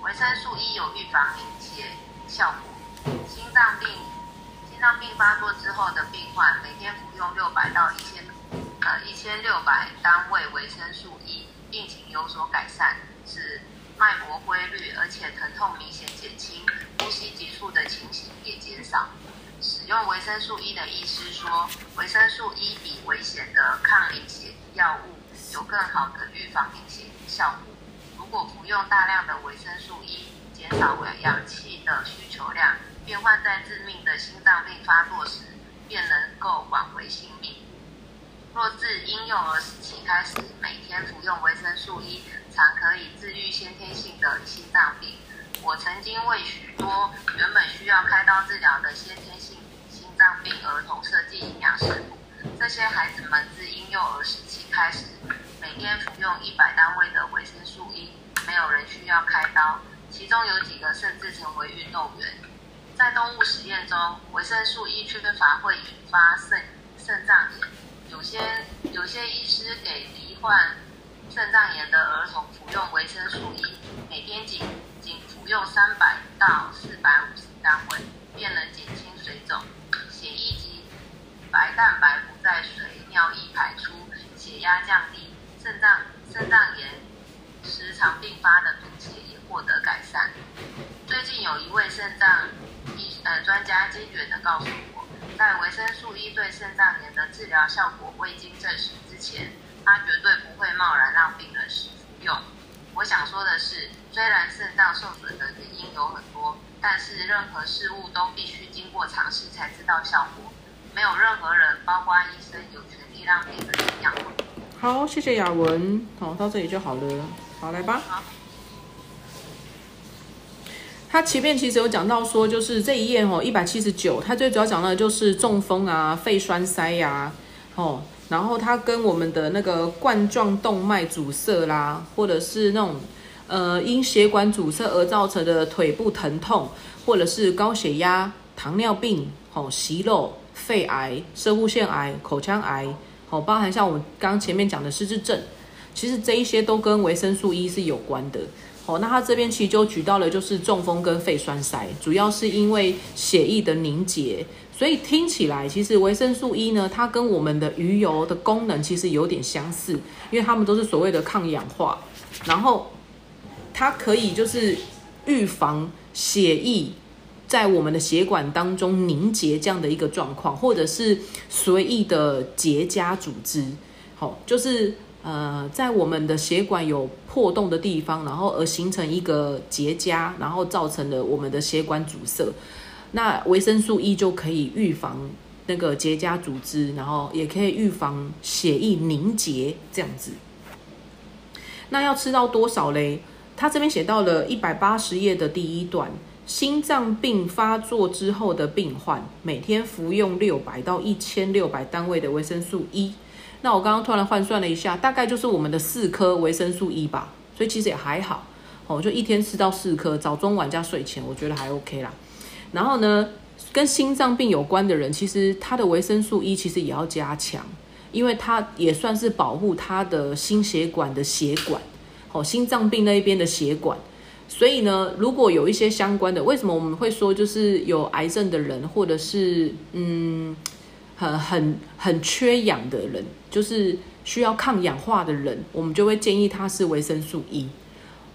维生素 E 有预防凝结效果。心脏病心脏病发作之后的病患，每天服用六百到一千呃一千六百单位维生素 E，病情有所改善，是脉搏规律，而且疼痛明显减轻，呼吸急促的情形也减少。使用维生素 E 的医师说，维生素 E 比危险的抗凝血药物有更好的预防凝血效果。如果服用大量的维生素 E，减少氧气的需求量，病患在致命的心脏病发作时，便能够挽回性命。若自婴幼儿时期开始，每天服用维生素 E，常可以治愈先天性的心脏病。我曾经为许多原本需要开刀治疗的先天性心脏病儿童设计营养食谱。这些孩子们自婴幼儿时期开始，每天服用一百单位的维生素 E，没有人需要开刀。其中有几个甚至成为运动员。在动物实验中，维生素 E 缺乏会引发肾肾脏炎。有些有些医师给罹患肾脏炎的儿童服用维生素 E，每天仅仅服用三百到四百五十单位，便能减轻水肿、血液及白蛋白不再随尿液排出、血压降低、肾脏肾脏炎时常并发的贫血也获得改善。最近有一位肾脏医呃专家坚决地告诉我，在维生素 E 对肾脏炎的治疗效果未经证实之前，他绝对不会贸然让病人使用。我想说的是，虽然肾脏受损的原因有很多，但是任何事物都必须经过尝试才知道效果。没有任何人，包括医生，有权利让病人营养。好，谢谢雅文。好，到这里就好了。好，来吧。他前面其实有讲到说，就是这一页哦，一百七十九，它最主要讲到的就是中风啊、肺栓塞呀，哦，然后它跟我们的那个冠状动脉阻塞啦，或者是那种呃因血管阻塞而造成的腿部疼痛，或者是高血压、糖尿病、哦息肉、肺癌、射物腺癌、口腔癌，哦，包含像我们刚前面讲的失智症，其实这一些都跟维生素 E 是有关的。哦，那他这边其实就举到了，就是中风跟肺栓塞，主要是因为血液的凝结，所以听起来其实维生素 E 呢，它跟我们的鱼油的功能其实有点相似，因为它们都是所谓的抗氧化，然后它可以就是预防血液在我们的血管当中凝结这样的一个状况，或者是随意的结痂组织，好，就是。呃，在我们的血管有破洞的地方，然后而形成一个结痂，然后造成了我们的血管阻塞。那维生素 E 就可以预防那个结痂组织，然后也可以预防血液凝结这样子。那要吃到多少嘞？他这边写到了一百八十页的第一段，心脏病发作之后的病患每天服用六百到一千六百单位的维生素 E。那我刚刚突然换算了一下，大概就是我们的四颗维生素 E 吧，所以其实也还好，哦，就一天吃到四颗，早中晚加睡前，我觉得还 OK 啦。然后呢，跟心脏病有关的人，其实他的维生素 E 其实也要加强，因为它也算是保护他的心血管的血管，哦，心脏病那一边的血管。所以呢，如果有一些相关的，为什么我们会说就是有癌症的人，或者是嗯。很很很缺氧的人，就是需要抗氧化的人，我们就会建议他是维生素 E。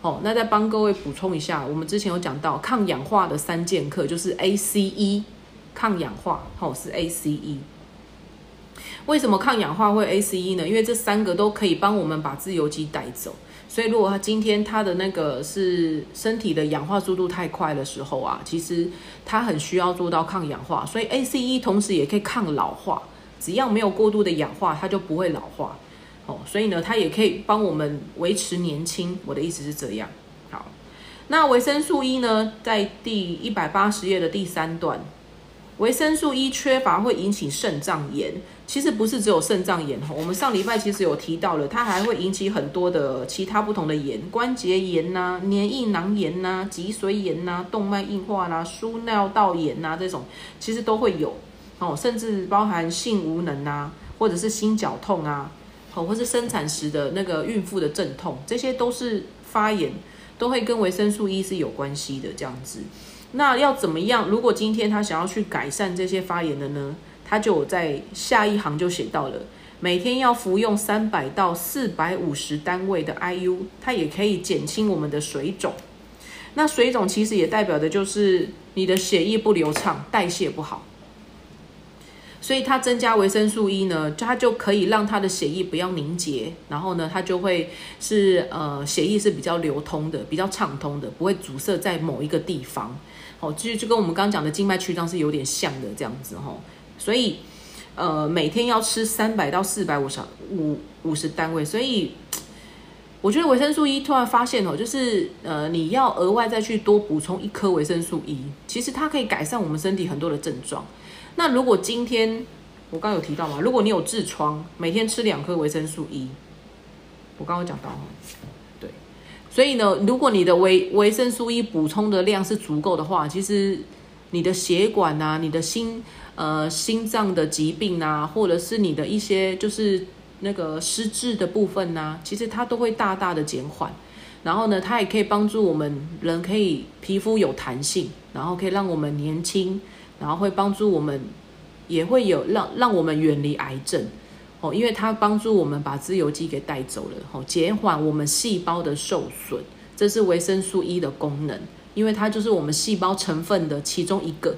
哦，那再帮各位补充一下，我们之前有讲到抗氧化的三剑客，就是 ACE，抗氧化，哦是 ACE。为什么抗氧化会 ACE 呢？因为这三个都可以帮我们把自由基带走。所以，如果他今天他的那个是身体的氧化速度太快的时候啊，其实他很需要做到抗氧化。所以 ACE 同时也可以抗老化，只要没有过度的氧化，它就不会老化。哦，所以呢，它也可以帮我们维持年轻。我的意思是这样。好，那维生素 E 呢，在第一百八十页的第三段，维生素 E 缺乏会引起肾脏炎。其实不是只有肾脏炎，我们上礼拜其实有提到了，它还会引起很多的其他不同的炎，关节炎呐、黏液囊炎呐、脊髓炎呐、动脉硬化啦、输尿道炎呐这种，其实都会有哦，甚至包含性无能啊，或者是心绞痛啊，哦，或是生产时的那个孕妇的阵痛，这些都是发炎，都会跟维生素 E 是有关系的这样子。那要怎么样？如果今天他想要去改善这些发炎的呢？他就在下一行就写到了，每天要服用三百到四百五十单位的 IU，它也可以减轻我们的水肿。那水肿其实也代表的就是你的血液不流畅，代谢不好。所以它增加维生素 E 呢，它就可以让它的血液不要凝结，然后呢，它就会是呃血液是比较流通的，比较畅通的，不会阻塞在某一个地方。哦，其实就跟我们刚刚讲的静脉曲张是有点像的这样子哈。所以，呃每天要吃三百到四百五十五五十单位，所以我觉得维生素 E 突然发现哦，就是呃你要额外再去多补充一颗维生素 E，其实它可以改善我们身体很多的症状。那如果今天我刚有提到嘛，如果你有痔疮，每天吃两颗维生素 E，我刚刚讲到，所以呢，如果你的维维生素 E 补充的量是足够的话，其实你的血管啊，你的心呃心脏的疾病啊，或者是你的一些就是那个失智的部分呐，其实它都会大大的减缓。然后呢，它也可以帮助我们人可以皮肤有弹性，然后可以让我们年轻。然后会帮助我们，也会有让让我们远离癌症因为它帮助我们把自由基给带走了哦，减缓我们细胞的受损，这是维生素 E 的功能，因为它就是我们细胞成分的其中一个。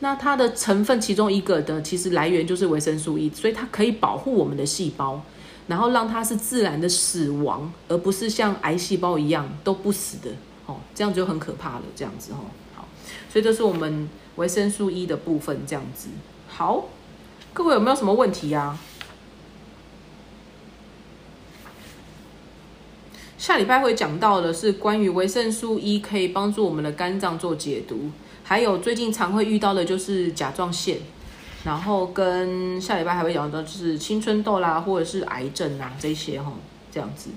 那它的成分其中一个的其实来源就是维生素 E，所以它可以保护我们的细胞，然后让它是自然的死亡，而不是像癌细胞一样都不死的哦，这样就很可怕了，这样子哦。好，所以这是我们。维生素 E 的部分这样子，好，各位有没有什么问题呀？下礼拜会讲到的是关于维生素 E 可以帮助我们的肝脏做解毒，还有最近常会遇到的就是甲状腺，然后跟下礼拜还会讲到就是青春痘啦，或者是癌症啊这些哈，这样子。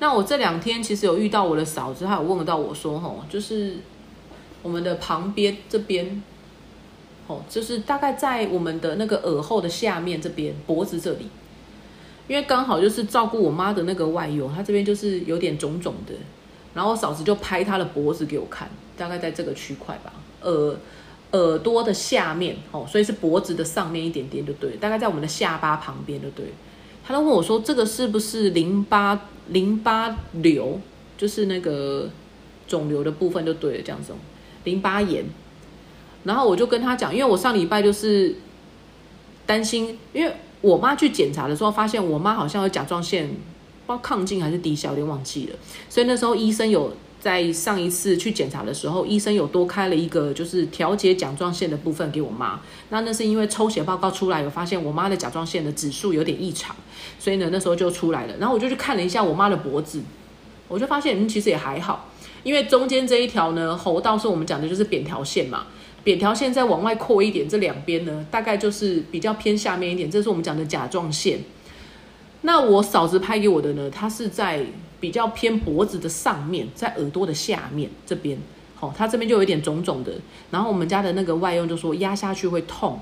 那我这两天其实有遇到我的嫂子，她有问到我说哈，就是。我们的旁边这边，哦，就是大概在我们的那个耳后的下面这边，脖子这里，因为刚好就是照顾我妈的那个外佣，她这边就是有点肿肿的，然后我嫂子就拍她的脖子给我看，大概在这个区块吧，耳耳朵的下面，哦，所以是脖子的上面一点点就对，大概在我们的下巴旁边就对。她都问我说，这个是不是淋巴淋巴瘤，就是那个肿瘤的部分就对了，这样子。淋巴炎，然后我就跟他讲，因为我上礼拜就是担心，因为我妈去检查的时候，发现我妈好像有甲状腺，不知道亢进还是低消，有点忘记了。所以那时候医生有在上一次去检查的时候，医生有多开了一个就是调节甲状腺的部分给我妈。那那是因为抽血报告出来有发现我妈的甲状腺的指数有点异常，所以呢那时候就出来了。然后我就去看了一下我妈的脖子，我就发现嗯其实也还好。因为中间这一条呢，喉道是我们讲的就是扁条线嘛，扁条线再往外扩一点，这两边呢，大概就是比较偏下面一点，这是我们讲的甲状腺。那我嫂子拍给我的呢，它是在比较偏脖子的上面，在耳朵的下面这边，好，它这边就有点肿肿的。然后我们家的那个外用就说压下去会痛，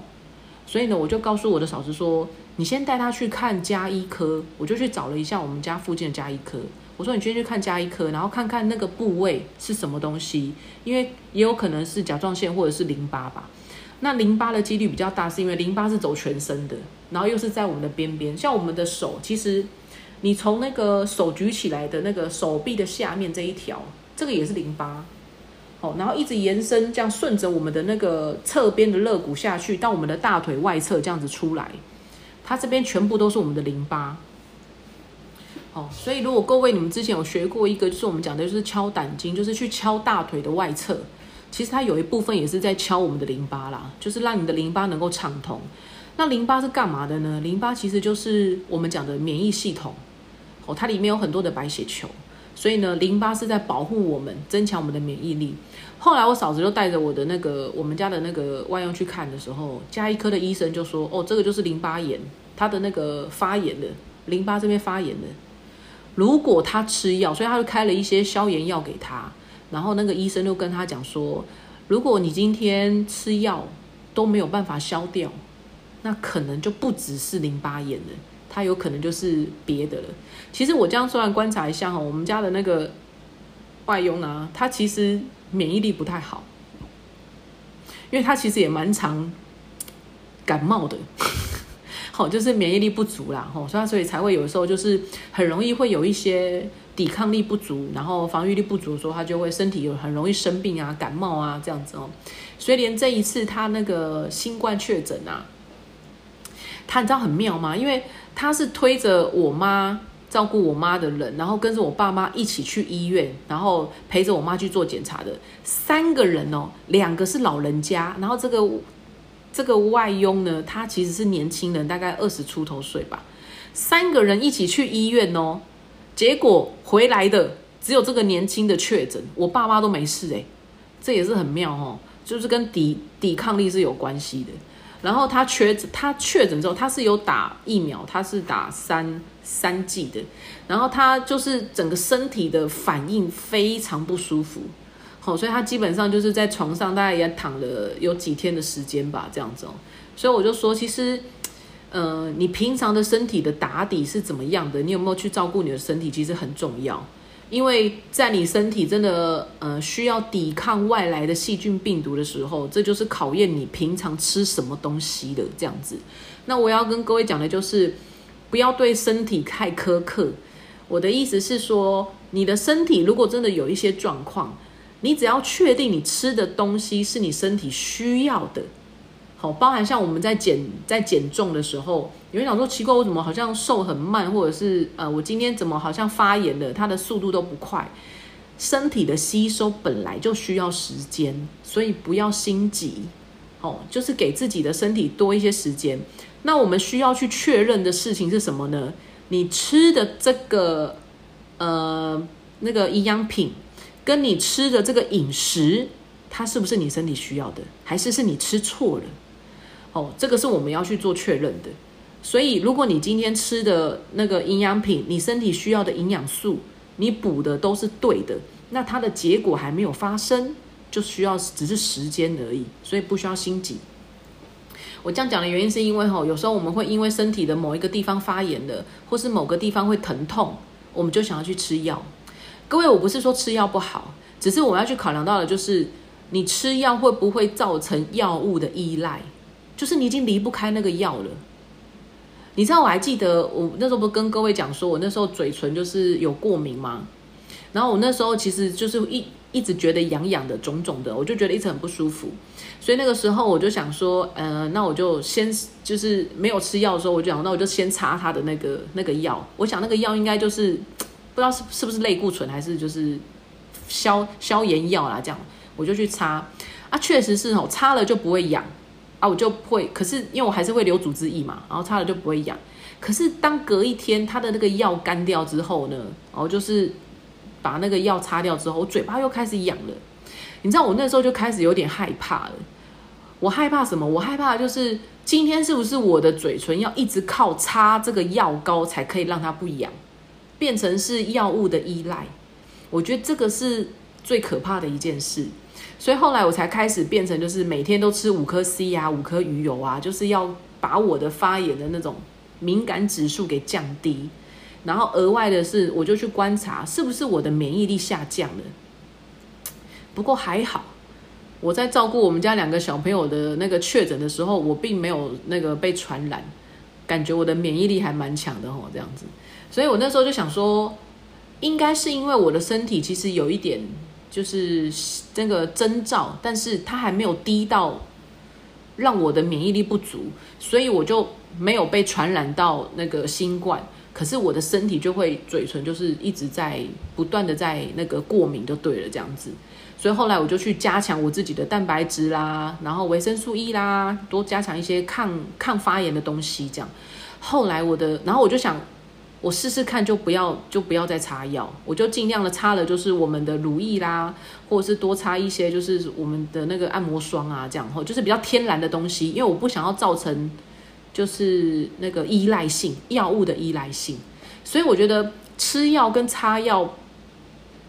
所以呢，我就告诉我的嫂子说，你先带她去看加医科，我就去找了一下我们家附近的加医科。我说你今天去看加医科，然后看看那个部位是什么东西，因为也有可能是甲状腺或者是淋巴吧。那淋巴的几率比较大，是因为淋巴是走全身的，然后又是在我们的边边。像我们的手，其实你从那个手举起来的那个手臂的下面这一条，这个也是淋巴。好，然后一直延伸，这样顺着我们的那个侧边的肋骨下去，到我们的大腿外侧这样子出来，它这边全部都是我们的淋巴。哦，所以如果各位你们之前有学过一个，就是我们讲的就是敲胆经，就是去敲大腿的外侧，其实它有一部分也是在敲我们的淋巴啦，就是让你的淋巴能够畅通。那淋巴是干嘛的呢？淋巴其实就是我们讲的免疫系统，哦，它里面有很多的白血球，所以呢，淋巴是在保护我们，增强我们的免疫力。后来我嫂子就带着我的那个我们家的那个外佣去看的时候，加医科的医生就说，哦，这个就是淋巴炎，它的那个发炎的淋巴这边发炎的。如果他吃药，所以他就开了一些消炎药给他。然后那个医生就跟他讲说，如果你今天吃药都没有办法消掉，那可能就不只是淋巴炎了，他有可能就是别的了。其实我这样说完观察一下哈，我们家的那个外佣啊，他其实免疫力不太好，因为他其实也蛮常感冒的。好，就是免疫力不足啦，吼，所以所以才会有时候就是很容易会有一些抵抗力不足，然后防御力不足的时候，他就会身体有很容易生病啊，感冒啊这样子哦。所以连这一次他那个新冠确诊啊，他你知道很妙吗？因为他是推着我妈照顾我妈的人，然后跟着我爸妈一起去医院，然后陪着我妈去做检查的三个人哦，两个是老人家，然后这个。这个外佣呢，他其实是年轻人，大概二十出头岁吧。三个人一起去医院哦，结果回来的只有这个年轻的确诊，我爸妈都没事诶，这也是很妙哦，就是跟抵抵抗力是有关系的。然后他确他确诊之后，他是有打疫苗，他是打三三剂的，然后他就是整个身体的反应非常不舒服，好，所以他基本上就是在床上大概也躺了有几天的时间吧，这样子。所以我就说，其实，呃，你平常的身体的打底是怎么样的？你有没有去照顾你的身体？其实很重要。因为在你身体真的呃需要抵抗外来的细菌病毒的时候，这就是考验你平常吃什么东西的这样子。那我要跟各位讲的就是，不要对身体太苛刻。我的意思是说，你的身体如果真的有一些状况，你只要确定你吃的东西是你身体需要的。好，包含像我们在减在减重的时候，有人想说奇怪，我怎么好像瘦很慢，或者是呃，我今天怎么好像发炎了，它的速度都不快。身体的吸收本来就需要时间，所以不要心急。哦，就是给自己的身体多一些时间。那我们需要去确认的事情是什么呢？你吃的这个呃那个营养品，跟你吃的这个饮食，它是不是你身体需要的，还是是你吃错了？哦，这个是我们要去做确认的。所以，如果你今天吃的那个营养品，你身体需要的营养素，你补的都是对的，那它的结果还没有发生，就需要只是时间而已，所以不需要心急。我这样讲的原因是因为吼，有时候我们会因为身体的某一个地方发炎了，或是某个地方会疼痛，我们就想要去吃药。各位，我不是说吃药不好，只是我们要去考量到的就是，你吃药会不会造成药物的依赖。就是你已经离不开那个药了，你知道我还记得我那时候不是跟各位讲说，我那时候嘴唇就是有过敏吗？然后我那时候其实就是一一直觉得痒痒的、肿肿的，我就觉得一直很不舒服。所以那个时候我就想说，呃，那我就先就是没有吃药的时候，我就想，那我就先擦他的那个那个药。我想那个药应该就是不知道是是不是类固醇还是就是消消炎药啦，这样我就去擦啊，确实是哦，擦了就不会痒。啊，我就会，可是因为我还是会留组织液嘛，然后擦了就不会痒。可是当隔一天它的那个药干掉之后呢，然后就是把那个药擦掉之后，我嘴巴又开始痒了。你知道我那时候就开始有点害怕了。我害怕什么？我害怕就是今天是不是我的嘴唇要一直靠擦这个药膏才可以让它不痒，变成是药物的依赖？我觉得这个是最可怕的一件事。所以后来我才开始变成，就是每天都吃五颗 C 啊，五颗鱼油啊，就是要把我的发炎的那种敏感指数给降低。然后额外的是，我就去观察是不是我的免疫力下降了。不过还好，我在照顾我们家两个小朋友的那个确诊的时候，我并没有那个被传染，感觉我的免疫力还蛮强的哦，这样子。所以我那时候就想说，应该是因为我的身体其实有一点。就是那个征兆，但是它还没有低到让我的免疫力不足，所以我就没有被传染到那个新冠。可是我的身体就会嘴唇就是一直在不断的在那个过敏，就对了这样子。所以后来我就去加强我自己的蛋白质啦，然后维生素 E 啦，多加强一些抗抗发炎的东西这样。后来我的，然后我就想。我试试看，就不要就不要再擦药，我就尽量的擦了，就是我们的乳液啦，或者是多擦一些，就是我们的那个按摩霜啊，这样后就是比较天然的东西，因为我不想要造成就是那个依赖性药物的依赖性，所以我觉得吃药跟擦药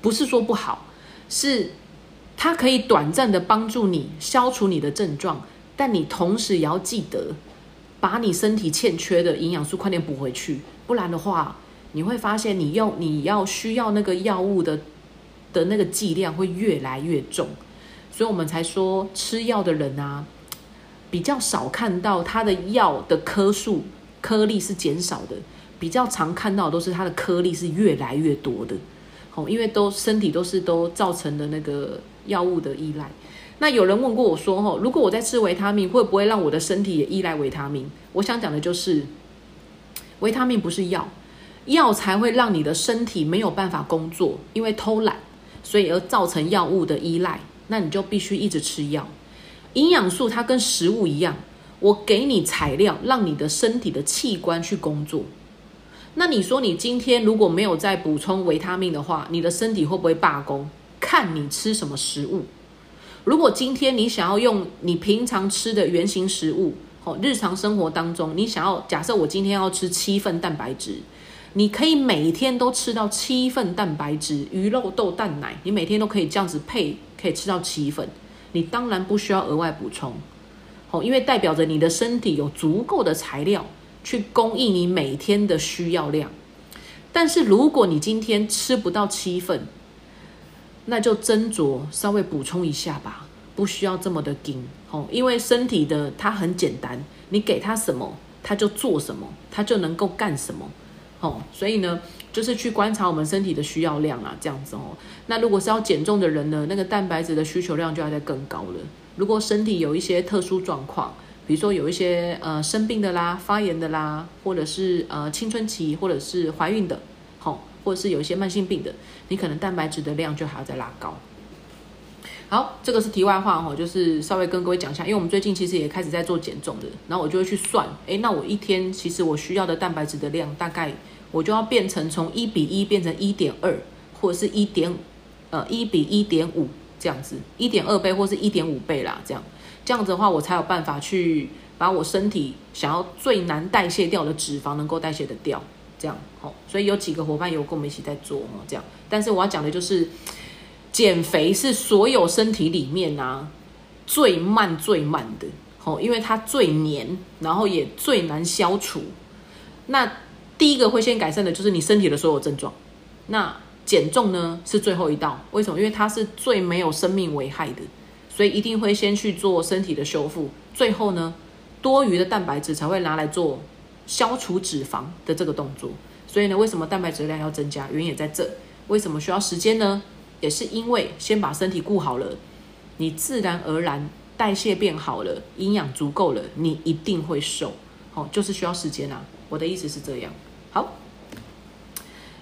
不是说不好，是它可以短暂的帮助你消除你的症状，但你同时也要记得把你身体欠缺的营养素快点补回去。不然的话，你会发现你用你要需要那个药物的的那个剂量会越来越重，所以我们才说吃药的人啊，比较少看到他的药的颗数颗粒是减少的，比较常看到都是它的颗粒是越来越多的。哦，因为都身体都是都造成的那个药物的依赖。那有人问过我说，吼，如果我在吃维他命，会不会让我的身体也依赖维他命？我想讲的就是。维他命不是药，药才会让你的身体没有办法工作，因为偷懒，所以而造成药物的依赖。那你就必须一直吃药。营养素它跟食物一样，我给你材料，让你的身体的器官去工作。那你说你今天如果没有再补充维他命的话，你的身体会不会罢工？看你吃什么食物。如果今天你想要用你平常吃的原型食物，哦，日常生活当中你想要假设我今天要吃七份蛋白质，你可以每天都吃到七份蛋白质，鱼肉豆蛋奶，你每天都可以这样子配，可以吃到七份。你当然不需要额外补充，哦，因为代表着你的身体有足够的材料去供应你每天的需要量。但是如果你今天吃不到七份，那就斟酌稍微补充一下吧，不需要这么的紧哦，因为身体的它很简单，你给它什么，它就做什么，它就能够干什么，哦，所以呢，就是去观察我们身体的需要量啊，这样子哦。那如果是要减重的人呢，那个蛋白质的需求量就要再更高了。如果身体有一些特殊状况，比如说有一些呃生病的啦、发炎的啦，或者是呃青春期或者是怀孕的，好。或者是有一些慢性病的，你可能蛋白质的量就还要再拉高。好，这个是题外话哈，就是稍微跟各位讲一下，因为我们最近其实也开始在做减重的，然后我就会去算，诶，那我一天其实我需要的蛋白质的量大概我就要变成从一比一变成一点二，或者是一点呃一比一点五这样子，一点二倍或是一点五倍啦，这样这样子的话，我才有办法去把我身体想要最难代谢掉的脂肪能够代谢的掉。这样好，所以有几个伙伴有跟我们一起在做哦，这样。但是我要讲的就是，减肥是所有身体里面啊最慢最慢的，哦，因为它最黏，然后也最难消除。那第一个会先改善的就是你身体的所有症状。那减重呢是最后一道，为什么？因为它是最没有生命危害的，所以一定会先去做身体的修复，最后呢多余的蛋白质才会拿来做。消除脂肪的这个动作，所以呢，为什么蛋白质量要增加？原因也在这。为什么需要时间呢？也是因为先把身体顾好了，你自然而然代谢变好了，营养足够了，你一定会瘦。哦，就是需要时间啊。我的意思是这样。好，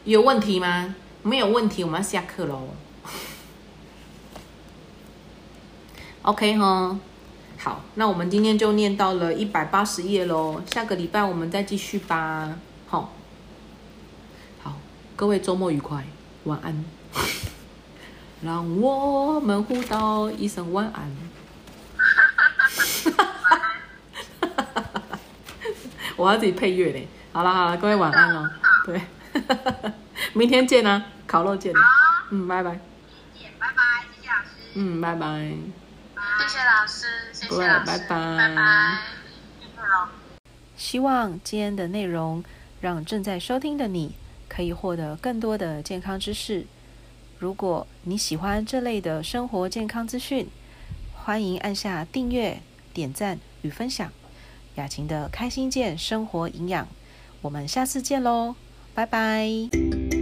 有问题吗？没有问题，我们要下课喽。OK 哈。好，那我们今天就念到了一百八十页喽。下个礼拜我们再继续吧。好，好，各位周末愉快，晚安。让我们互道一声晚安。我要自己配乐嘞。好了好了，各位晚安喽。对，明天见啊，烤肉见。嗯，拜拜。见，拜拜，谢谢老师。嗯，拜拜。谢谢老师，谢谢老师，拜拜，拜拜，希望今天的内容让正在收听的你可以获得更多的健康知识。如果你喜欢这类的生活健康资讯，欢迎按下订阅、点赞与分享。雅琴的开心健生活营养，我们下次见喽，拜拜。